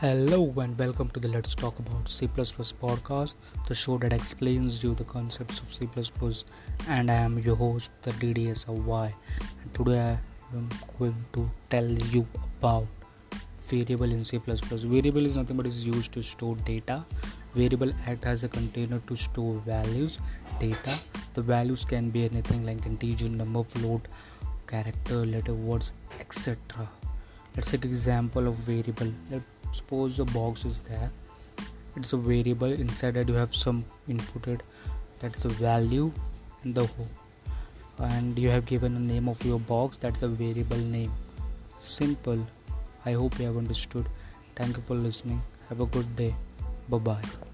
Hello and welcome to the Let's Talk About C++ podcast, the show that explains you the concepts of C++. And I am your host, the DDSY. And today I am going to tell you about variable in C++. Variable is nothing but is used to store data. Variable act as a container to store values, data. The values can be anything like integer, number, float, character, letter, words, etc. Let's take example of variable. Let's suppose a box is there it's a variable inside that you have some inputted that's a value and the whole. And you have given a name of your box that's a variable name. Simple. I hope you have understood. Thank you for listening. Have a good day. Bye bye